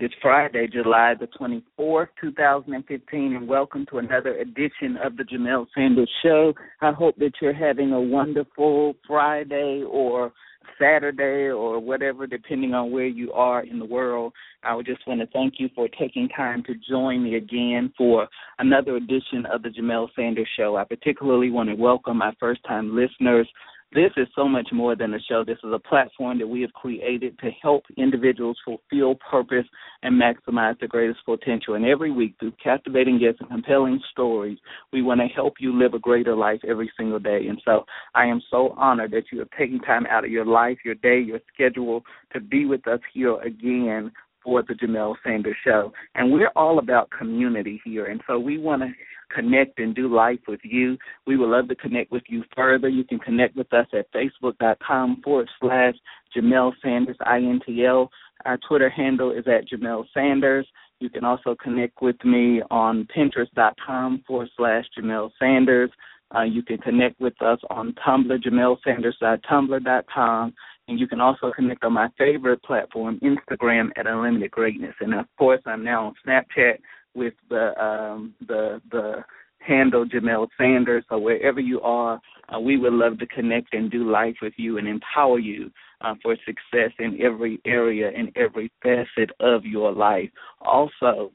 It is Friday, July the 24th, 2015, and welcome to another edition of the Jamelle Sanders Show. I hope that you're having a wonderful Friday or Saturday or whatever, depending on where you are in the world. I would just want to thank you for taking time to join me again for another edition of the Jamelle Sanders Show. I particularly want to welcome my first time listeners. This is so much more than a show. This is a platform that we have created to help individuals fulfill purpose and maximize their greatest potential. And every week, through captivating guests and compelling stories, we want to help you live a greater life every single day. And so I am so honored that you have taken time out of your life, your day, your schedule to be with us here again for the Jamelle Sanders Show. And we're all about community here. And so we want to connect and do life with you. We would love to connect with you further. You can connect with us at facebook.com forward slash Jamelle Sanders, INTL. Our Twitter handle is at Jamelle Sanders. You can also connect with me on pinterest.com forward slash Jamelle Sanders. Uh, you can connect with us on Tumblr, jamelsanders.tumblr.com. And you can also connect on my favorite platform, Instagram, at Unlimited Greatness. And of course, I'm now on Snapchat with the um, the the handle Jamelle Sanders. So wherever you are, uh, we would love to connect and do life with you and empower you uh, for success in every area and every facet of your life. Also,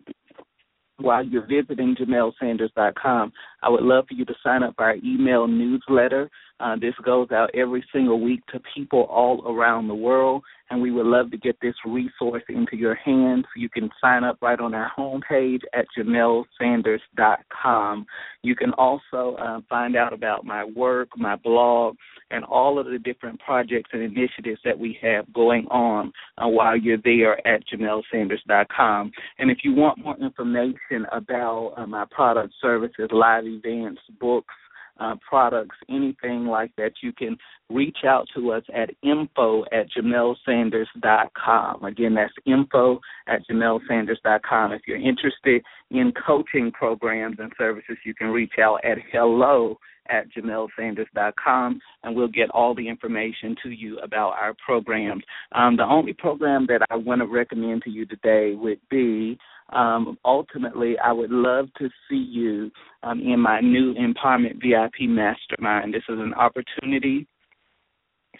while you're visiting JamelSanders.com, I would love for you to sign up for our email newsletter. Uh, this goes out every single week to people all around the world, and we would love to get this resource into your hands. You can sign up right on our homepage at JamelSanders.com. You can also uh, find out about my work, my blog, and all of the different projects and initiatives that we have going on uh, while you're there at JamelSanders.com. And if you want more information about uh, my products, services, live events, books, uh, products, anything like that, you can reach out to us at info at jamelsanders.com. Again, that's info at jamelsanders.com. If you're interested in coaching programs and services, you can reach out at hello at jamelsanders.com, and we'll get all the information to you about our programs. Um, the only program that I want to recommend to you today would be um, ultimately, I would love to see you um, in my new Empowerment VIP Mastermind. This is an opportunity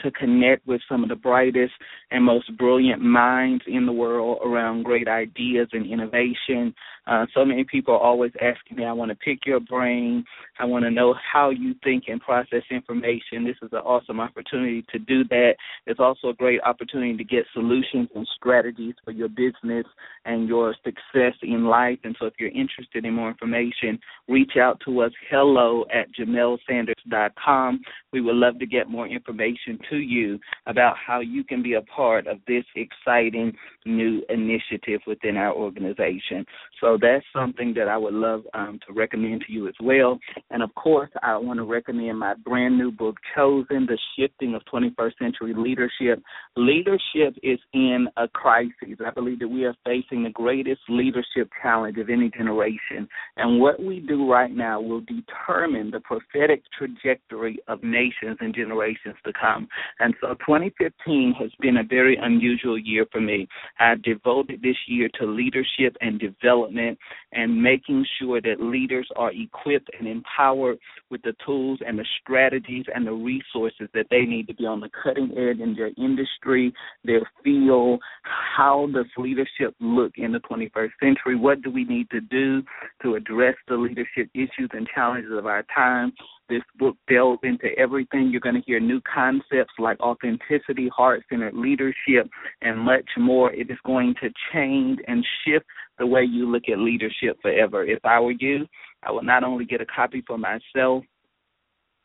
to connect with some of the brightest and most brilliant minds in the world around great ideas and innovation. Uh, so many people are always asking me, I want to pick your brain. I want to know how you think and process information. This is an awesome opportunity to do that. It's also a great opportunity to get solutions and strategies for your business and your success in life. And so if you're interested in more information, reach out to us, hello at jamelsanders.com. We would love to get more information to you about how you can be a part of this exciting new initiative within our organization. So that's something that I would love um, to recommend to you as well. And of course, I want to recommend my brand new book, Chosen The Shifting of 21st Century Leadership. Leadership is in a crisis. I believe that we are facing the greatest leadership challenge of any generation. And what we do right now will determine the prophetic trajectory of nations and generations to come. And so 2015 has been a very unusual year for me. I've devoted this year to leadership and development and making sure that leaders are equipped and empowered with the tools and the strategies and the resources that they need to be on the cutting edge in their industry, their field. How does leadership look in the 21st century? What do we need to do to address the leadership issues and challenges of our time? This book delves into everything. You're going to hear new concepts like authenticity, heart centered leadership, and much more. It is going to change and shift the way you look at leadership forever. If I were you, I would not only get a copy for myself,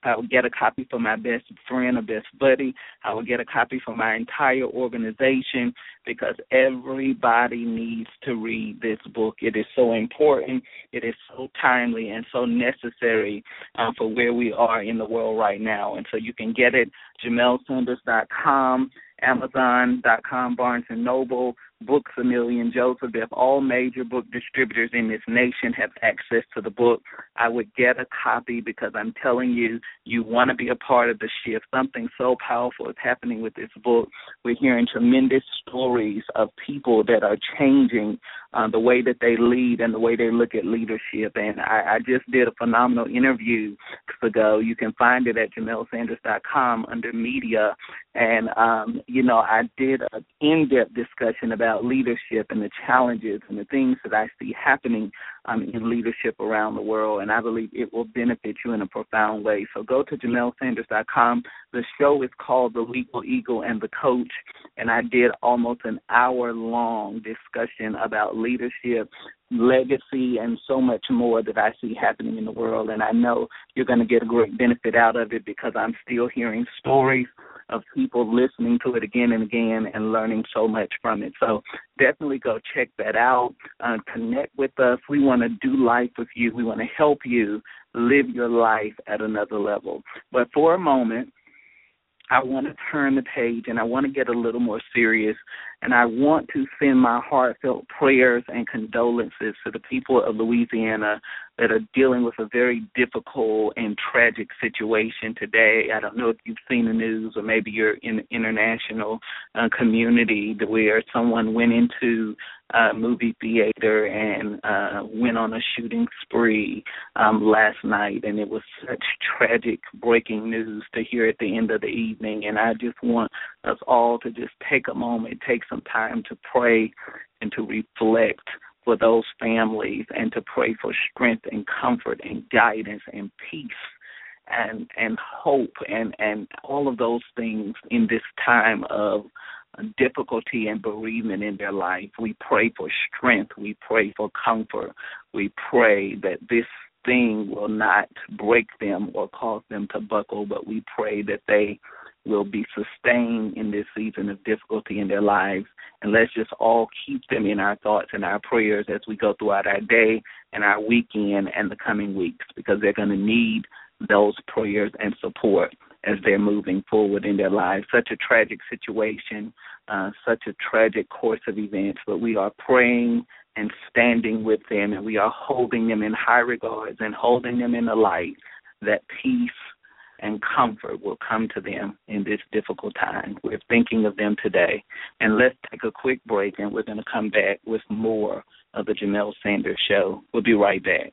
I would get a copy for my best friend or best buddy. I would get a copy for my entire organization because everybody needs to read this book. It is so important. It is so timely and so necessary um, for where we are in the world right now. And so you can get it, JamelSanders.com, Amazon.com, Barnes & Noble, Books a Million, Joseph, if all major book distributors in this nation have access to the book, I would get a copy because I'm telling you, you want to be a part of the shift. Something so powerful is happening with this book. We're hearing tremendous stories of people that are changing uh, the way that they lead and the way they look at leadership. And I, I just did a phenomenal interview ago. You can find it at JamelSanders.com under media. And, um, you know, I did an in depth discussion about about leadership and the challenges and the things that I see happening um, in leadership around the world, and I believe it will benefit you in a profound way. So go to JamelSanders.com. The show is called The Legal Eagle and the Coach, and I did almost an hour long discussion about leadership, legacy and so much more that I see happening in the world. And I know you're going to get a great benefit out of it because I'm still hearing stories of people listening to it again and again and learning so much from it. So definitely go check that out. Uh, connect with us. We want to do life with you. We want to help you live your life at another level. But for a moment, I want to turn the page and I want to get a little more serious and I want to send my heartfelt prayers and condolences to the people of Louisiana that are dealing with a very difficult and tragic situation today. I don't know if you've seen the news or maybe you're in the international uh, community where someone went into a movie theater and uh, went on a shooting spree um, last night, and it was such tragic breaking news to hear at the end of the evening. And I just want us all to just take a moment, take some time to pray and to reflect for those families and to pray for strength and comfort and guidance and peace and and hope and and all of those things in this time of difficulty and bereavement in their life. We pray for strength. We pray for comfort. We pray that this thing will not break them or cause them to buckle, but we pray that they will be sustained in this season of difficulty in their lives. And let's just all keep them in our thoughts and our prayers as we go throughout our day and our weekend and the coming weeks because they're going to need those prayers and support as they're moving forward in their lives. Such a tragic situation, uh, such a tragic course of events, but we are praying and standing with them and we are holding them in high regards and holding them in the light that peace and comfort will come to them in this difficult time. We're thinking of them today. And let's take a quick break, and we're going to come back with more of the Jamelle Sanders Show. We'll be right back.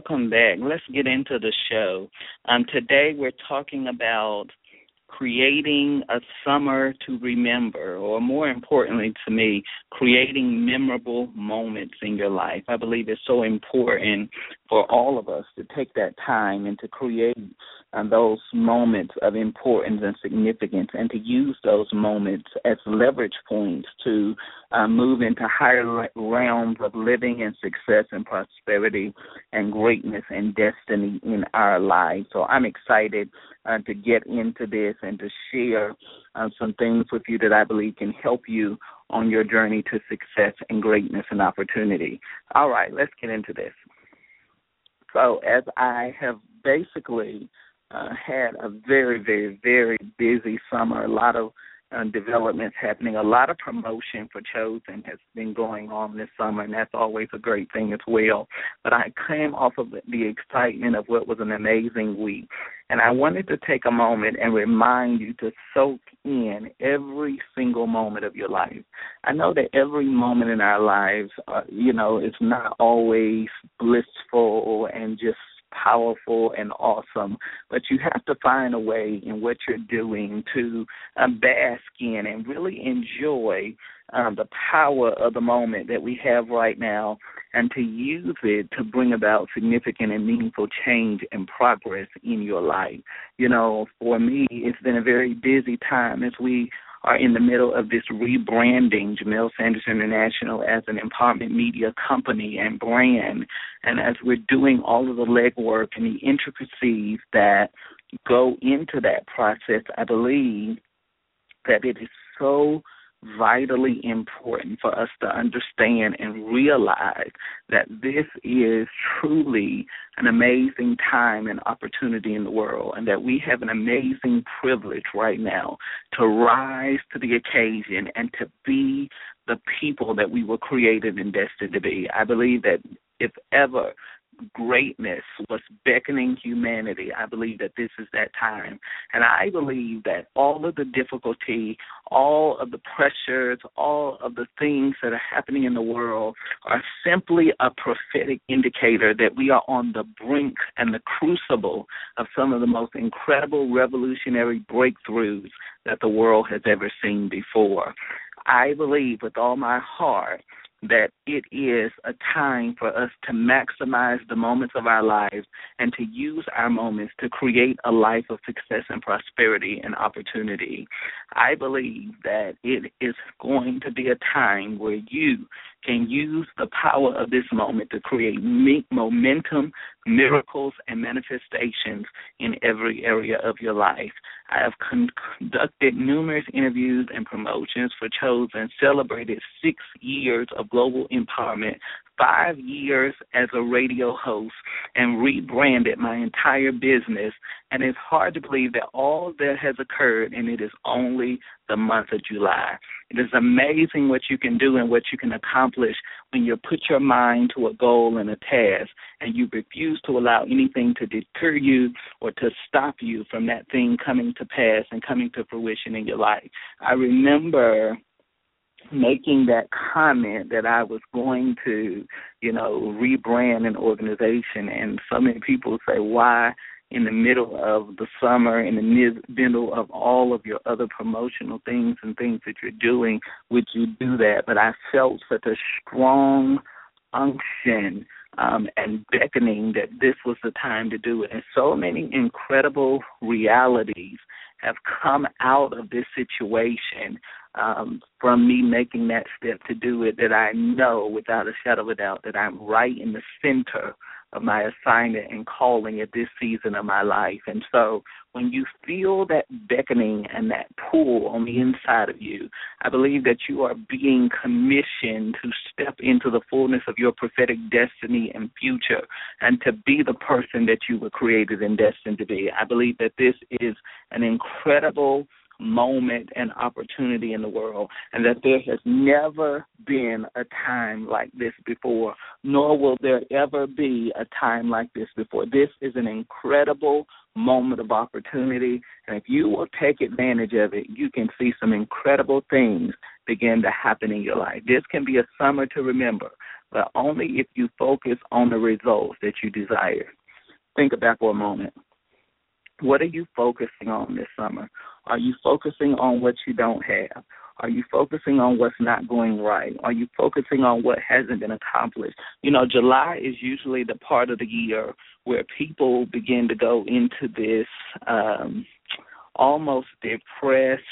Welcome back. Let's get into the show. Um, today we're talking about creating a summer to remember, or more importantly to me, creating memorable moments in your life. I believe it's so important for all of us to take that time and to create uh, those moments of importance and significance and to use those moments as leverage points to uh, move into higher realms of living and success and prosperity and greatness and destiny in our lives. So I'm excited uh, to get into this and to share uh, some things with you that I believe can help you on your journey to success and greatness and opportunity. All right, let's get into this. So, as I have basically uh, had a very, very, very busy summer, a lot of uh, developments happening. A lot of promotion for Chosen has been going on this summer, and that's always a great thing as well. But I came off of the excitement of what was an amazing week, and I wanted to take a moment and remind you to soak in every single moment of your life. I know that every moment in our lives, uh, you know, is not always blissful and just powerful and awesome, but you have to find a way in what you're doing to um, bask in and really enjoy um, the power of the moment that we have right now and to use it to bring about significant and meaningful change and progress in your life. You know, for me, it's been a very busy time as we are in the middle of this rebranding Jamelle Sanders International as an empowerment media company and brand. And as we're doing all of the legwork and the intricacies that go into that process, I believe that it is so vitally important for us to understand and realize that this is truly an amazing time and opportunity in the world, and that we have an amazing privilege right now to rise to the occasion and to be the people that we were created and destined to be. I believe that if ever greatness was beckoning humanity. I believe that this is that time. And I believe that all of the difficulty, all of the pressures, all of the things that are happening in the world are simply a prophetic indicator that we are on the brink and the crucible of some of the most incredible revolutionary breakthroughs that the world has ever seen before. I believe with all my heart that it is a time for us to maximize the moments of our lives and to use our moments to create a life of success and prosperity and opportunity. I believe that it is going to be a time where you can use the power of this moment to create momentum, miracles, and manifestations in every area of your life. I have conducted numerous interviews and promotions for Chosen, celebrated six years of global empowerment, five years as a radio host, and rebranded my entire business. And it's hard to believe that all that has occurred, and it is only the month of July. It is amazing what you can do and what you can accomplish when you put your mind to a goal and a task and you refuse to allow anything to deter you or to stop you from that thing coming to pass and coming to fruition in your life. I remember making that comment that I was going to, you know, rebrand an organization and so many people say, Why in the middle of the summer, in the middle of all of your other promotional things and things that you're doing, would you do that? But I felt such a strong unction um, and beckoning that this was the time to do it. And so many incredible realities have come out of this situation um, from me making that step to do it that I know without a shadow of a doubt that I'm right in the center of my assignment and calling at this season of my life. And so when you feel that beckoning and that pull on the inside of you, I believe that you are being commissioned to step into the fullness of your prophetic destiny and future and to be the person that you were created and destined to be. I believe that this is an incredible moment and opportunity in the world, and that there has never been a time like this before, nor will there ever be a time like this before. This is an incredible moment of opportunity, and if you will take advantage of it, you can see some incredible things begin to happen in your life. This can be a summer to remember, but only if you focus on the results that you desire. Think about for a moment. What are you focusing on this summer? Are you focusing on what you don't have? Are you focusing on what's not going right? Are you focusing on what hasn't been accomplished? You know, July is usually the part of the year where people begin to go into this um almost depressed,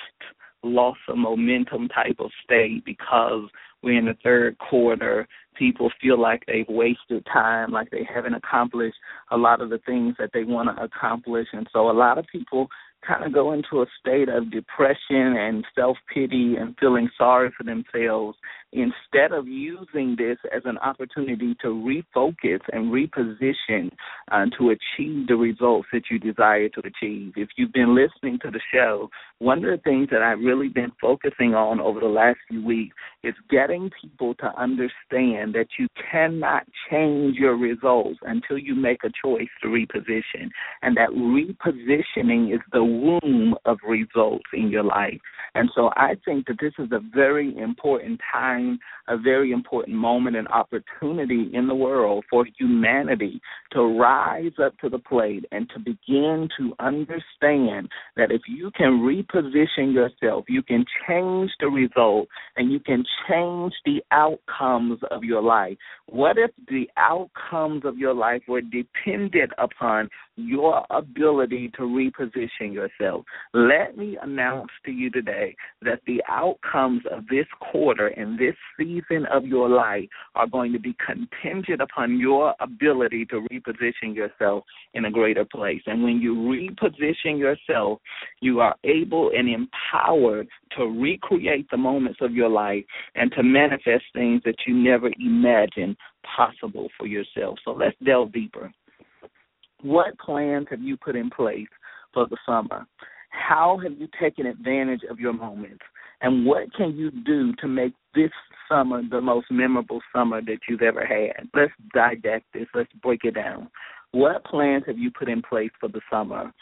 loss of momentum type of state because we're in the third quarter people feel like they've wasted time, like they haven't accomplished a lot of the things that they want to accomplish. And so a lot of people kind of go into a state of depression and self pity and feeling sorry for themselves instead of using this as an opportunity to refocus and reposition uh, to achieve the results that you desire to achieve. If you've been listening to the show, one of the things that I've really been focusing on over the last few weeks is getting people to understand that you cannot change your results until you make a choice to reposition. And that repositioning is the womb of results in your life. And so I think that this is a very important a very important moment and opportunity in the world for humanity to rise up to the plate and to begin to understand that if you can reposition yourself, you can change the result and you can change the outcomes of your life. What if the outcomes of your life were dependent upon your ability to reposition yourself? Let me announce to you today that the outcomes of this quarter and this season of your life are going to be contingent upon your ability to reposition yourself in a greater place. And when you reposition yourself, you are able and empowered to recreate the moments of your life and to manifest things that you never imagined possible for yourself. So let's delve deeper. What plans have you put in place for the summer? How have you taken advantage of your moments? And what can you do to make this summer the most memorable summer that you've ever had? Let's dissect this. Let's break it down. What plans have you put in place for the summer?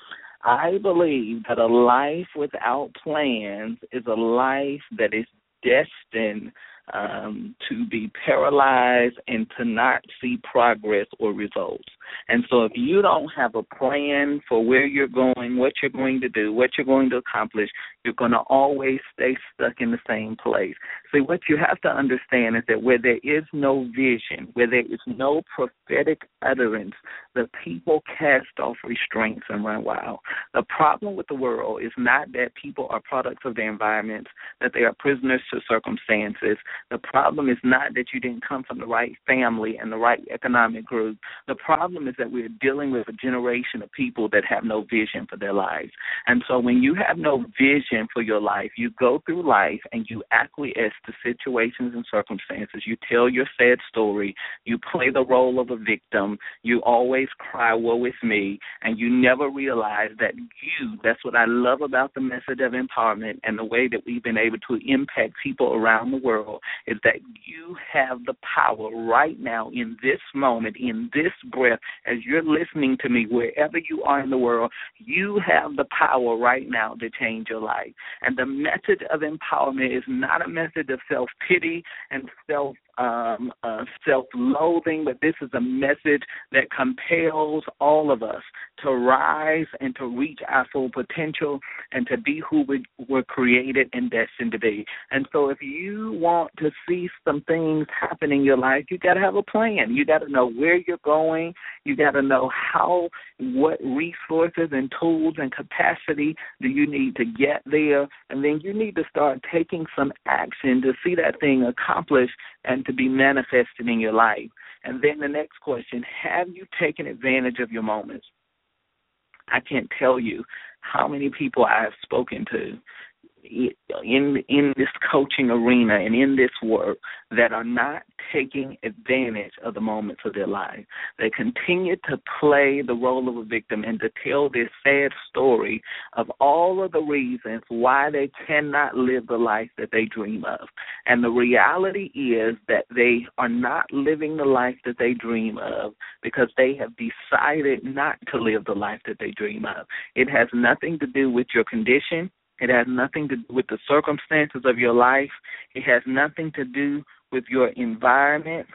I believe that a life without plans is a life that is destined um, to be paralyzed and to not see progress or results. And so, if you don't have a plan for where you're going, what you're going to do, what you're going to accomplish, you're going to always stay stuck in the same place. See, what you have to understand is that where there is no vision, where there is no prophetic utterance, the people cast off restraints and run wild. The problem with the world is not that people are products of their environments, that they are prisoners to circumstances. The problem is not that you didn't come from the right family and the right economic group. The problem is that we're dealing with a generation of people that have no vision for their lives. And so when you have no vision for your life, you go through life and you acquiesce to situations and circumstances. You tell your sad story. You play the role of a victim. You always cry, woe is me. And you never realize that you, that's what I love about the message of empowerment and the way that we've been able to impact people around the world is that you have the power right now in this moment, in this breath, as you're listening to me, wherever you are in the world, you have the power right now to change your life. And the method of empowerment is not a method of self pity and self um, self loathing, but this is a message that compels all of us to rise and to reach our full potential and to be who we were created and destined to be. And so, if you want to see some things happen in your life, you got to have a plan. You got to know where you're going. You got to know how, what resources and tools and capacity do you need to get there. And then you need to start taking some action to see that thing accomplished and to be manifested in your life. And then the next question Have you taken advantage of your moments? I can't tell you how many people I have spoken to in in this coaching arena and in this work that are not taking advantage of the moments of their life. They continue to play the role of a victim and to tell this sad story of all of the reasons why they cannot live the life that they dream of. And the reality is that they are not living the life that they dream of because they have decided not to live the life that they dream of. It has nothing to do with your condition. It has nothing to do with the circumstances of your life. It has nothing to do with your environment.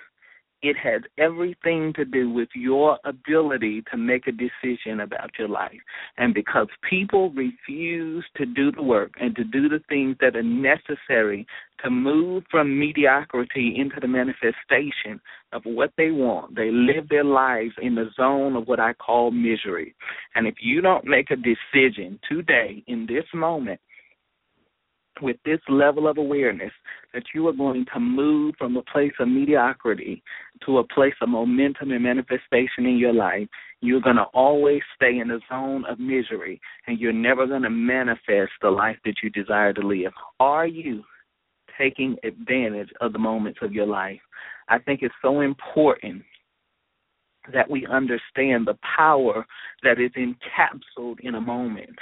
It has everything to do with your ability to make a decision about your life. And because people refuse to do the work and to do the things that are necessary to move from mediocrity into the manifestation of what they want, they live their lives in the zone of what I call misery. And if you don't make a decision today, in this moment, with this level of awareness that you are going to move from a place of mediocrity to a place of momentum and manifestation in your life, you're going to always stay in the zone of misery and you're never going to manifest the life that you desire to live. Are you taking advantage of the moments of your life? I think it's so important that we understand the power that is encapsulated in a moment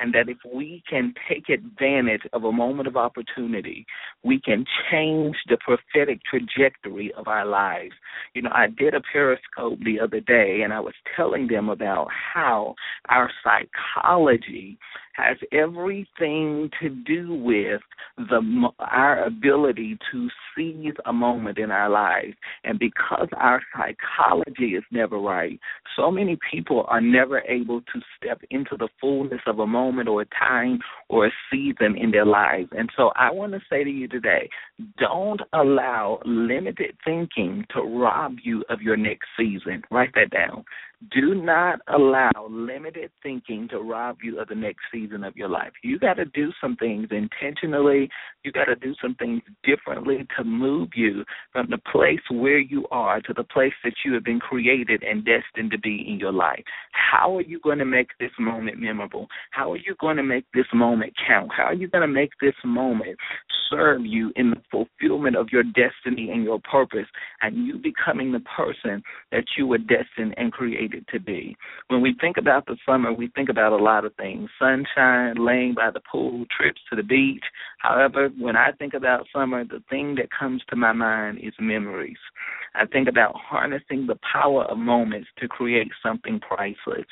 and that if we can take advantage of a moment of opportunity, we can change the prophetic trajectory of our lives. You know, I did a periscope the other day and I was telling them about how our psychology has everything to do with the our ability to seize a moment in our lives and because our psychology is never right so many people are never able to step into the fullness of a moment or a time or a season in their lives and so i want to say to you today don't allow limited thinking to rob you of your next season write that down do not allow limited thinking to rob you of the next season of your life. You got to do some things intentionally. You got to do some things differently to move you from the place where you are to the place that you have been created and destined to be in your life. How are you going to make this moment memorable? How are you going to make this moment count? How are you going to make this moment serve you in the fulfillment of your destiny and your purpose and you becoming the person that you were destined and created to be. When we think about the summer, we think about a lot of things sunshine, laying by the pool, trips to the beach. However, when I think about summer, the thing that comes to my mind is memories. I think about harnessing the power of moments to create something priceless.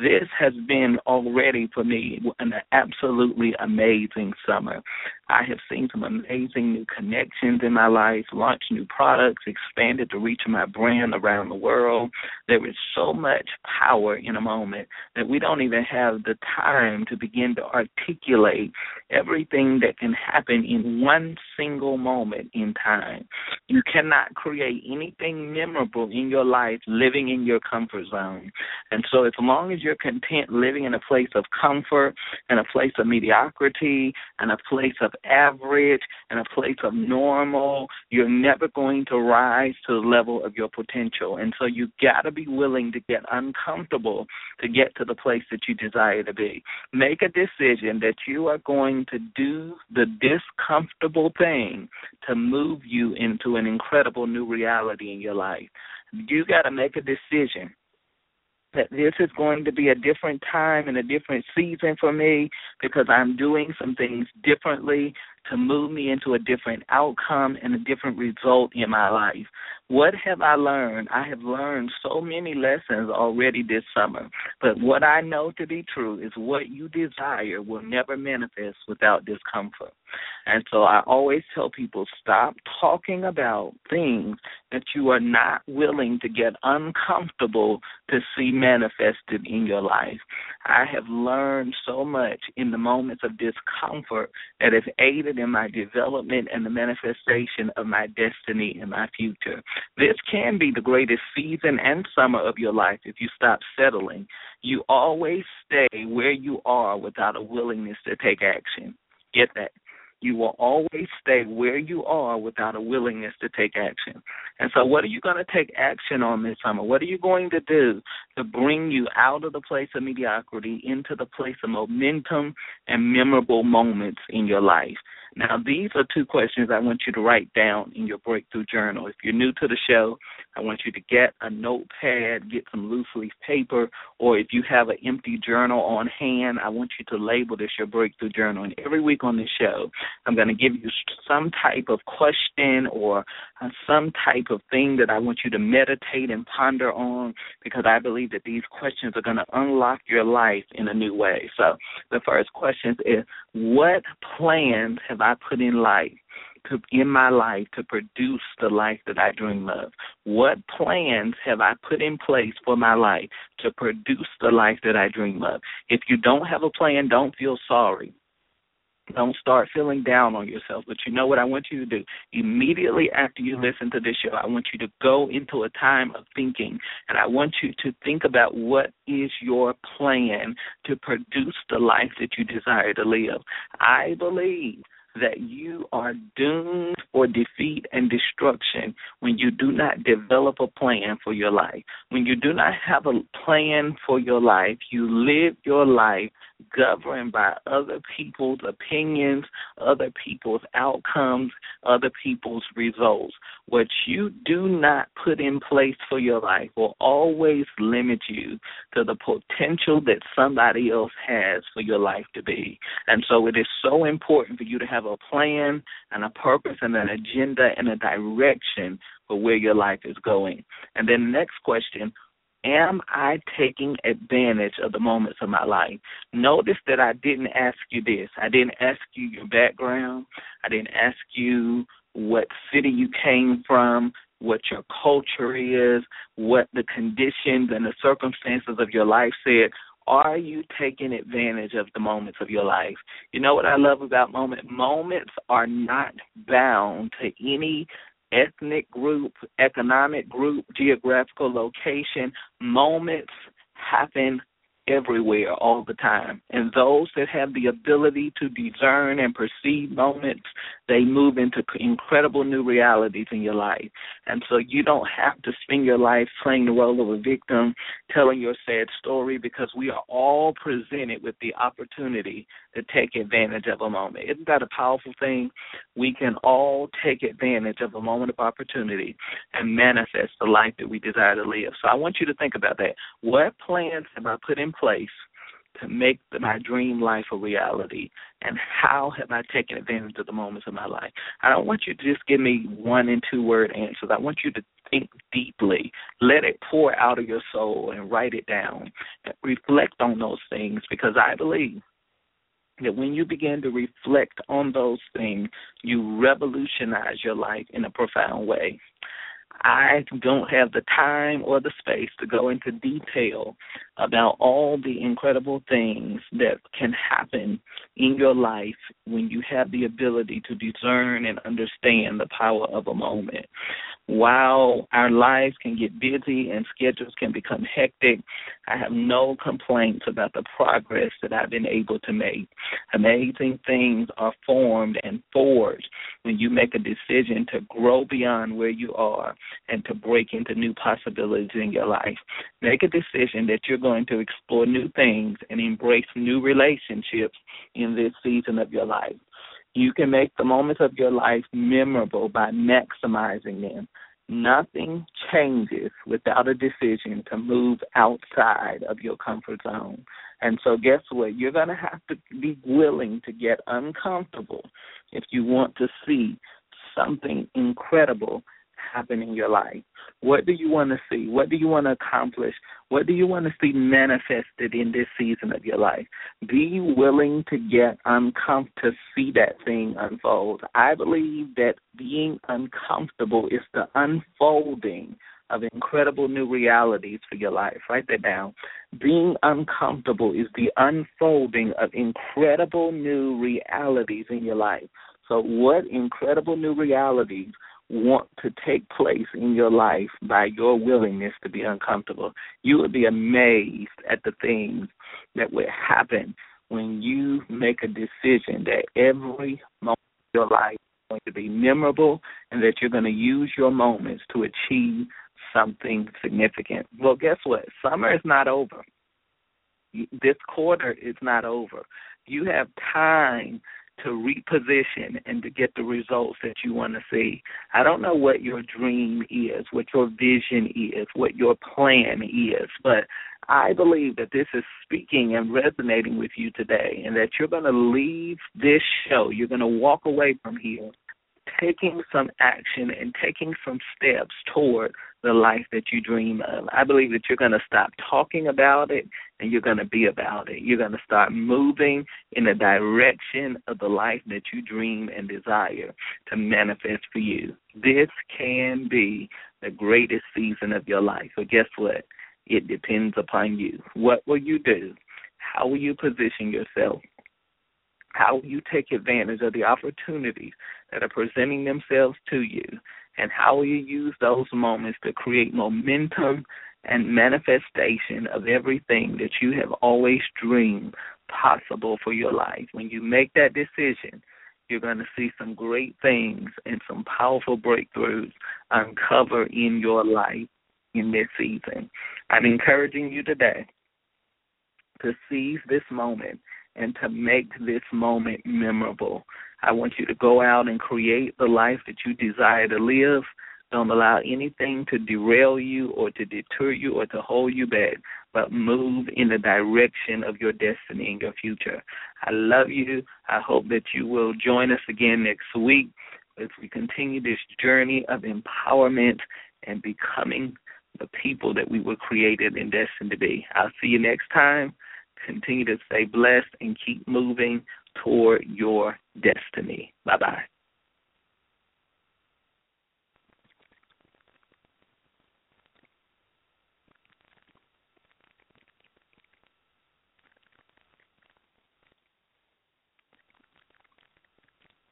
This has been already for me an absolutely amazing summer. I have seen some amazing new connections in my life, launched new products, expanded the reach of my brand around the world. There is so much power in a moment that we don't even have the time to begin to articulate everything that can happen in one single moment in time. You cannot create anything memorable in your life living in your comfort zone. And so, as long as you're content living in a place of comfort and a place of mediocrity and a place of average and a place of normal, you're never going to rise to the level of your potential. And so, you got to be willing to get uncomfortable to get to the place that you desire to be. Make a decision that you are going to do the discomfortable thing to move you into an incredible new reality in your life. You got to make a decision that this is going to be a different time and a different season for me because I'm doing some things differently to move me into a different outcome and a different result in my life. What have I learned? I have learned so many lessons already this summer. But what I know to be true is what you desire will never manifest without discomfort. And so I always tell people stop talking about things that you are not willing to get uncomfortable to see manifested in your life. I have learned so much in the moments of discomfort that has aided in my development and the manifestation of my destiny and my future. This can be the greatest season and summer of your life if you stop settling. You always stay where you are without a willingness to take action. Get that? You will always stay where you are without a willingness to take action. And so, what are you going to take action on this summer? What are you going to do to bring you out of the place of mediocrity into the place of momentum and memorable moments in your life? Now, these are two questions I want you to write down in your breakthrough journal. If you're new to the show, I want you to get a notepad, get some loose leaf paper, or if you have an empty journal on hand, I want you to label this your breakthrough journal. And every week on this show, I'm going to give you some type of question or uh, some type of thing that I want you to meditate and ponder on because I believe that these questions are going to unlock your life in a new way. So the first question is what plans have I put in life to in my life to produce the life that I dream of? What plans have I put in place for my life to produce the life that I dream of? If you don't have a plan, don't feel sorry. Don't start feeling down on yourself. But you know what I want you to do? Immediately after you mm-hmm. listen to this show, I want you to go into a time of thinking. And I want you to think about what is your plan to produce the life that you desire to live. I believe that you are doomed for defeat and destruction when you do not develop a plan for your life. When you do not have a plan for your life, you live your life governed by other people's opinions, other people's outcomes, other people's results. What you do not put in place for your life will always limit you to the potential that somebody else has for your life to be. And so it is so important for you to have a plan and a purpose and an agenda and a direction for where your life is going. And then the next question Am I taking advantage of the moments of my life? Notice that I didn't ask you this. I didn't ask you your background. I didn't ask you what city you came from, what your culture is, what the conditions and the circumstances of your life said. Are you taking advantage of the moments of your life? You know what I love about moments? Moments are not bound to any ethnic group, economic group, geographical location, moments happen everywhere all the time. And those that have the ability to discern and perceive moments, they move into incredible new realities in your life. And so you don't have to spend your life playing the role of a victim, telling your sad story, because we are all presented with the opportunity to take advantage of a moment. Isn't that a powerful thing? We can all take advantage of a moment of opportunity and manifest the life that we desire to live. So I want you to think about that. What plans have I put in place to make my dream life a reality? And how have I taken advantage of the moments of my life? I don't want you to just give me one and two word answers. I want you to think deeply. Let it pour out of your soul and write it down. Reflect on those things because I believe that when you begin to reflect on those things, you revolutionize your life in a profound way. I don't have the time or the space to go into detail about all the incredible things that can happen in your life when you have the ability to discern and understand the power of a moment while our lives can get busy and schedules can become hectic, I have no complaints about the progress that I've been able to make. Amazing things are formed and forged when you make a decision to grow beyond where you are and to break into new possibilities in your life. Make a decision that you're going to explore new things and embrace new relationships in this season of your life. You can make the moments of your life memorable by maximizing them. Nothing changes without a decision to move outside of your comfort zone. And so, guess what? You're going to have to be willing to get uncomfortable if you want to see something incredible happen in your life? What do you want to see? What do you want to accomplish? What do you want to see manifested in this season of your life? Be willing to get uncomfortable to see that thing unfold. I believe that being uncomfortable is the unfolding of incredible new realities for your life. Write that down. Being uncomfortable is the unfolding of incredible new realities in your life. So, what incredible new realities want to take place in your life by your willingness to be uncomfortable. You would be amazed at the things that would happen when you make a decision that every moment of your life is going to be memorable and that you're going to use your moments to achieve something significant. Well, guess what? Summer is not over. This quarter is not over. You have time to reposition and to get the results that you want to see. I don't know what your dream is, what your vision is, what your plan is, but I believe that this is speaking and resonating with you today and that you're going to leave this show, you're going to walk away from here taking some action and taking some steps toward the life that you dream of. I believe that you're going to stop talking about it and you're going to be about it. You're going to start moving in the direction of the life that you dream and desire to manifest for you. This can be the greatest season of your life. But guess what? It depends upon you. What will you do? How will you position yourself? How will you take advantage of the opportunities that are presenting themselves to you? And how you use those moments to create momentum and manifestation of everything that you have always dreamed possible for your life? When you make that decision, you're going to see some great things and some powerful breakthroughs uncover in your life in this season. I'm encouraging you today to seize this moment and to make this moment memorable. I want you to go out and create the life that you desire to live. Don't allow anything to derail you or to deter you or to hold you back, but move in the direction of your destiny and your future. I love you. I hope that you will join us again next week as we continue this journey of empowerment and becoming the people that we were created and destined to be. I'll see you next time. Continue to stay blessed and keep moving toward your destiny. Bye bye.